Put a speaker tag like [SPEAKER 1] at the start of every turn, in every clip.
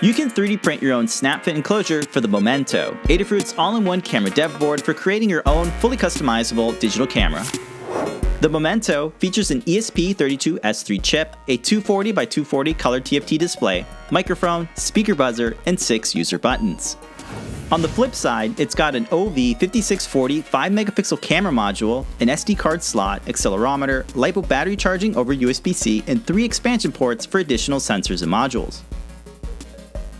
[SPEAKER 1] You can 3D print your own SnapFit enclosure for the Memento, Adafruit's all-in-one camera dev board for creating your own fully customizable digital camera. The Memento features an ESP32S3 chip, a 240 by 240 color TFT display, microphone, speaker buzzer, and 6 user buttons. On the flip side, it's got an OV5640 5 megapixel camera module, an SD card slot, accelerometer, LiPo battery charging over USB-C, and 3 expansion ports for additional sensors and modules.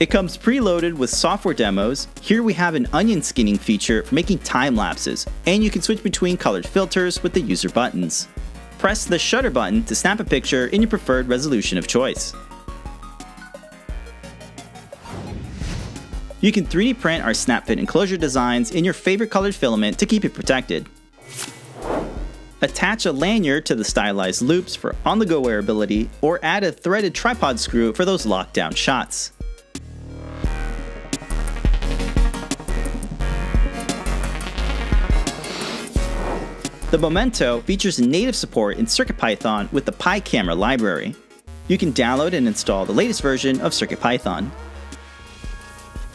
[SPEAKER 1] It comes preloaded with software demos. Here we have an onion skinning feature for making time lapses, and you can switch between colored filters with the user buttons. Press the shutter button to snap a picture in your preferred resolution of choice. You can 3D print our SnapFit enclosure designs in your favorite colored filament to keep it protected. Attach a lanyard to the stylized loops for on-the-go wearability, or add a threaded tripod screw for those lockdown shots. The Memento features native support in CircuitPython with the PyCamera library. You can download and install the latest version of CircuitPython.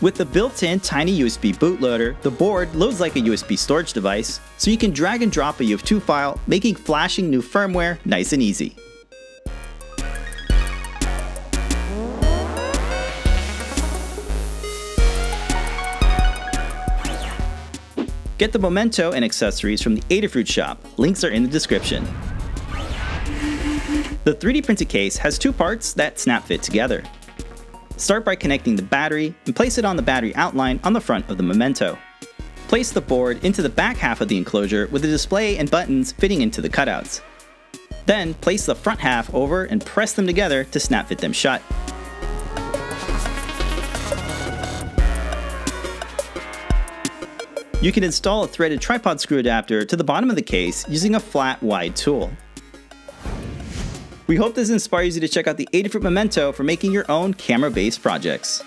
[SPEAKER 1] With the built-in tiny USB bootloader, the board loads like a USB storage device, so you can drag and drop a UF2 file, making flashing new firmware nice and easy. Get the memento and accessories from the Adafruit shop. Links are in the description. The 3D printed case has two parts that snap fit together. Start by connecting the battery and place it on the battery outline on the front of the memento. Place the board into the back half of the enclosure with the display and buttons fitting into the cutouts. Then place the front half over and press them together to snap fit them shut. You can install a threaded tripod screw adapter to the bottom of the case using a flat, wide tool. We hope this inspires you to check out the Adafruit Memento for making your own camera-based projects.